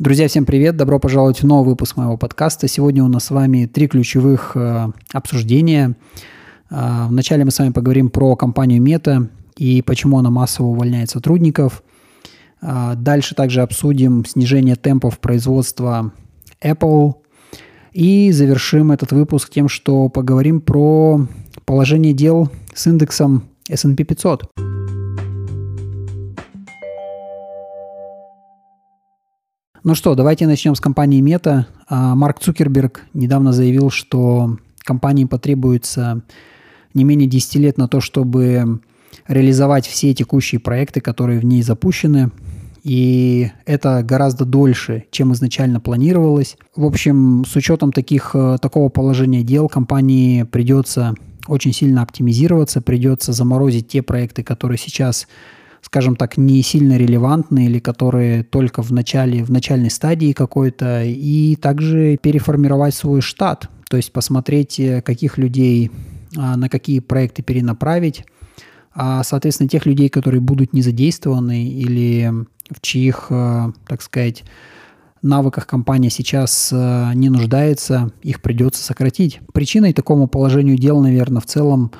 Друзья, всем привет! Добро пожаловать в новый выпуск моего подкаста. Сегодня у нас с вами три ключевых э, обсуждения. Э, вначале мы с вами поговорим про компанию Meta и почему она массово увольняет сотрудников. Э, дальше также обсудим снижение темпов производства Apple. И завершим этот выпуск тем, что поговорим про положение дел с индексом S&P 500. Ну что, давайте начнем с компании Meta. А, Марк Цукерберг недавно заявил, что компании потребуется не менее 10 лет на то, чтобы реализовать все текущие проекты, которые в ней запущены. И это гораздо дольше, чем изначально планировалось. В общем, с учетом таких, э, такого положения дел, компании придется очень сильно оптимизироваться, придется заморозить те проекты, которые сейчас скажем так, не сильно релевантны или которые только в начале, в начальной стадии какой-то, и также переформировать свой штат, то есть посмотреть, э, каких людей а, на какие проекты перенаправить, а, соответственно, тех людей, которые будут не задействованы или в чьих, э, так сказать, навыках компания сейчас э, не нуждается, их придется сократить. Причиной такому положению дел, наверное, в целом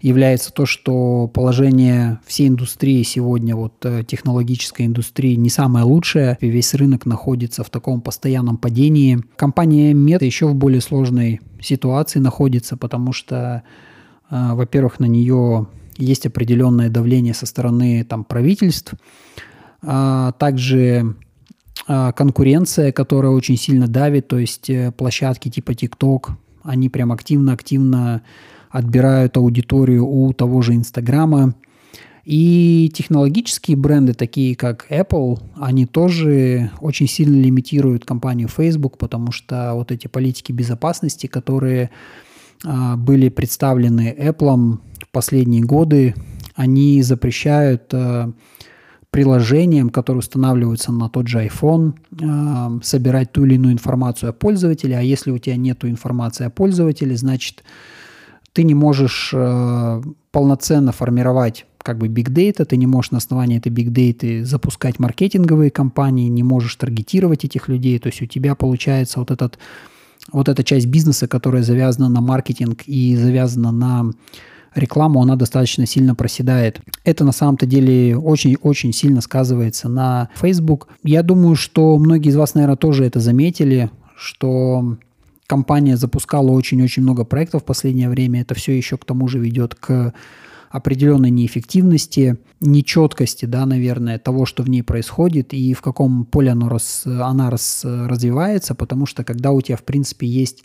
является то, что положение всей индустрии сегодня, вот э, технологической индустрии, не самое лучшее. Весь рынок находится в таком постоянном падении. Компания Meta еще в более сложной ситуации находится, потому что, э, во-первых, на нее есть определенное давление со стороны там, правительств, а также а, конкуренция, которая очень сильно давит, то есть э, площадки типа TikTok, они прям активно-активно отбирают аудиторию у того же Инстаграма. И технологические бренды, такие как Apple, они тоже очень сильно лимитируют компанию Facebook, потому что вот эти политики безопасности, которые а, были представлены Apple в последние годы, они запрещают а, приложениям, которые устанавливаются на тот же iPhone, а, собирать ту или иную информацию о пользователе, а если у тебя нет информации о пользователе, значит ты не можешь э, полноценно формировать как бы big data, ты не можешь на основании этой big data запускать маркетинговые кампании, не можешь таргетировать этих людей, то есть у тебя получается вот, этот, вот эта часть бизнеса, которая завязана на маркетинг и завязана на рекламу, она достаточно сильно проседает. Это на самом-то деле очень-очень сильно сказывается на Facebook. Я думаю, что многие из вас, наверное, тоже это заметили, что компания запускала очень-очень много проектов в последнее время. Это все еще к тому же ведет к определенной неэффективности, нечеткости, да, наверное, того, что в ней происходит и в каком поле оно рас, она рас, развивается, потому что когда у тебя, в принципе, есть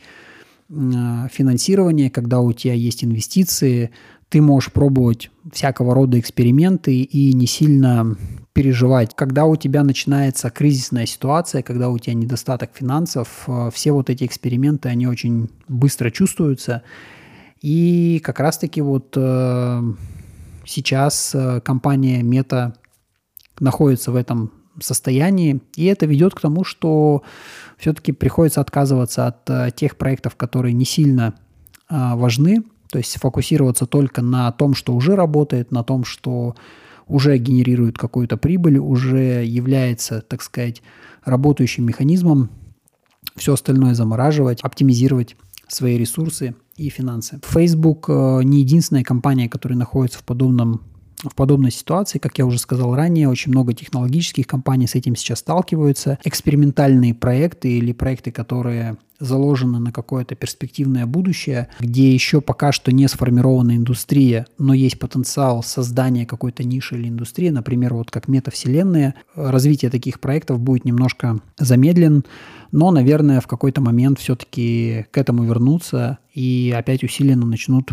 финансирование, когда у тебя есть инвестиции, ты можешь пробовать всякого рода эксперименты и не сильно переживать. Когда у тебя начинается кризисная ситуация, когда у тебя недостаток финансов, э, все вот эти эксперименты, они очень быстро чувствуются. И как раз-таки вот э, сейчас э, компания Meta находится в этом состоянии, и это ведет к тому, что все-таки приходится отказываться от тех проектов, которые не сильно важны, то есть фокусироваться только на том, что уже работает, на том, что уже генерирует какую-то прибыль, уже является, так сказать, работающим механизмом, все остальное замораживать, оптимизировать свои ресурсы и финансы. Facebook э, не единственная компания, которая находится в подобном в подобной ситуации, как я уже сказал ранее, очень много технологических компаний с этим сейчас сталкиваются. Экспериментальные проекты или проекты, которые заложены на какое-то перспективное будущее, где еще пока что не сформирована индустрия, но есть потенциал создания какой-то ниши или индустрии, например, вот как метавселенная, развитие таких проектов будет немножко замедлен, но, наверное, в какой-то момент все-таки к этому вернутся и опять усиленно начнут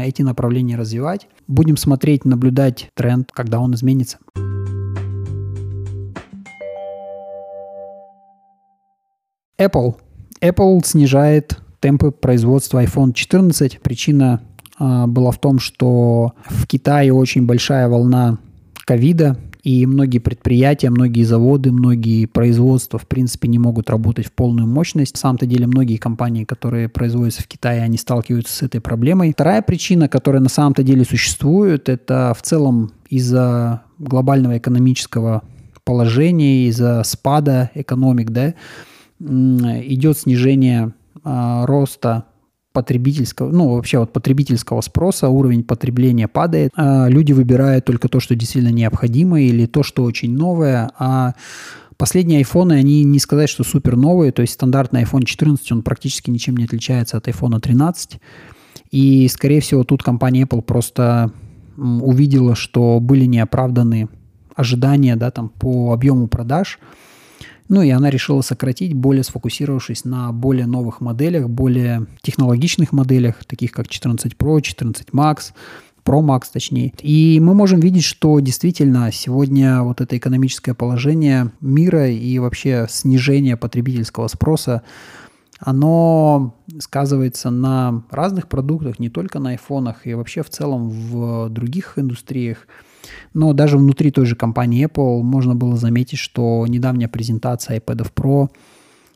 эти направления развивать. Будем смотреть, наблюдать тренд, когда он изменится. Apple. Apple снижает темпы производства iPhone 14. Причина э, была в том, что в Китае очень большая волна ковида, и многие предприятия, многие заводы, многие производства, в принципе, не могут работать в полную мощность. На самом-то деле, многие компании, которые производятся в Китае, они сталкиваются с этой проблемой. Вторая причина, которая на самом-то деле существует, это в целом из-за глобального экономического положения, из-за спада экономик, да, идет снижение а, роста потребительского, ну, вообще вот потребительского спроса, уровень потребления падает. А люди выбирают только то, что действительно необходимо или то, что очень новое, а Последние айфоны, они не сказать, что супер новые, то есть стандартный iPhone 14, он практически ничем не отличается от iPhone 13. И, скорее всего, тут компания Apple просто увидела, что были неоправданы ожидания да, там, по объему продаж – ну и она решила сократить, более сфокусировавшись на более новых моделях, более технологичных моделях, таких как 14 Pro, 14 Max, Pro Max точнее. И мы можем видеть, что действительно сегодня вот это экономическое положение мира и вообще снижение потребительского спроса оно сказывается на разных продуктах, не только на айфонах, и вообще в целом в других индустриях. Но даже внутри той же компании Apple можно было заметить, что недавняя презентация iPad Pro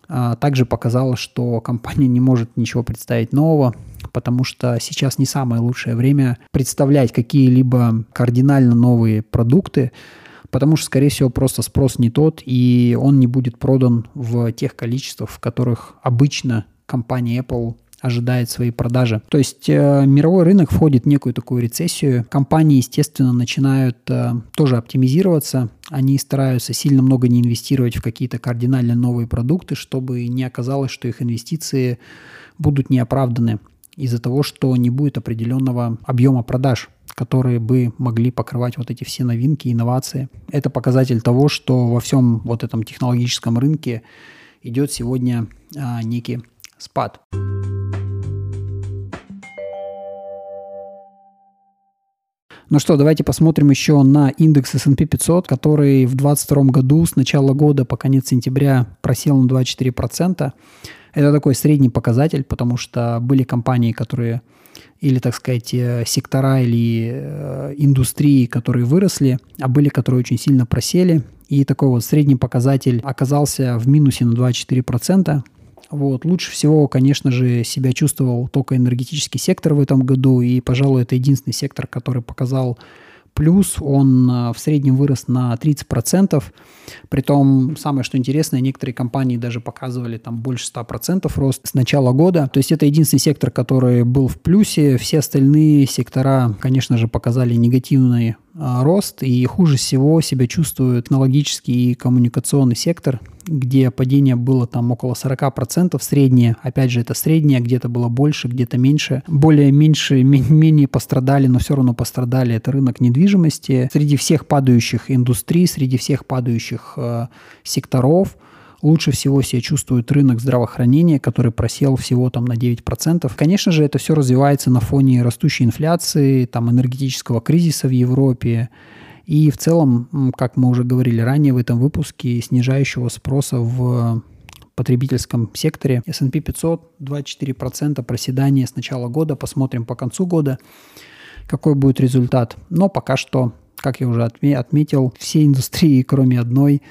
а, также показала, что компания не может ничего представить нового, потому что сейчас не самое лучшее время представлять какие-либо кардинально новые продукты, потому что, скорее всего, просто спрос не тот, и он не будет продан в тех количествах, в которых обычно компания Apple ожидает свои продажи. То есть э, мировой рынок входит в некую такую рецессию. Компании, естественно, начинают э, тоже оптимизироваться. Они стараются сильно много не инвестировать в какие-то кардинально новые продукты, чтобы не оказалось, что их инвестиции будут неоправданы из-за того, что не будет определенного объема продаж которые бы могли покрывать вот эти все новинки, инновации. Это показатель того, что во всем вот этом технологическом рынке идет сегодня а, некий спад. Ну что, давайте посмотрим еще на индекс S&P 500, который в 2022 году с начала года по конец сентября просел на 24%. Это такой средний показатель, потому что были компании, которые или, так сказать, э, сектора или э, индустрии, которые выросли, а были, которые очень сильно просели. И такой вот средний показатель оказался в минусе на 24%. Вот. Лучше всего, конечно же, себя чувствовал только энергетический сектор в этом году, и, пожалуй, это единственный сектор, который показал плюс, он э, в среднем вырос на 30%. Притом, самое что интересное, некоторые компании даже показывали там больше 100% рост с начала года. То есть это единственный сектор, который был в плюсе. Все остальные сектора, конечно же, показали негативный а, рост, и хуже всего себя чувствует технологический и коммуникационный сектор, где падение было там около 40% среднее. Опять же, это среднее, где-то было больше, где-то меньше. Более меньше, менее пострадали, но все равно пострадали. Это рынок недвижимости. Среди всех падающих индустрий, среди всех падающих э, секторов – Лучше всего себя чувствует рынок здравоохранения, который просел всего там на 9%. Конечно же, это все развивается на фоне растущей инфляции, там, энергетического кризиса в Европе и в целом, как мы уже говорили ранее в этом выпуске, снижающего спроса в потребительском секторе. S&P 500 24% проседание с начала года. Посмотрим по концу года, какой будет результат. Но пока что, как я уже отметил, все индустрии, кроме одной,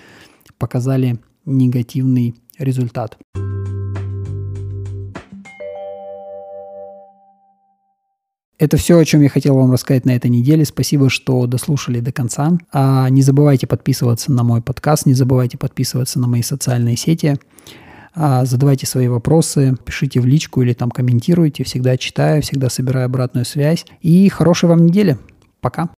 показали негативный результат. Это все, о чем я хотел вам рассказать на этой неделе. Спасибо, что дослушали до конца. А не забывайте подписываться на мой подкаст, не забывайте подписываться на мои социальные сети. А задавайте свои вопросы, пишите в личку или там комментируйте. Всегда читаю, всегда собираю обратную связь. И хорошей вам недели. Пока.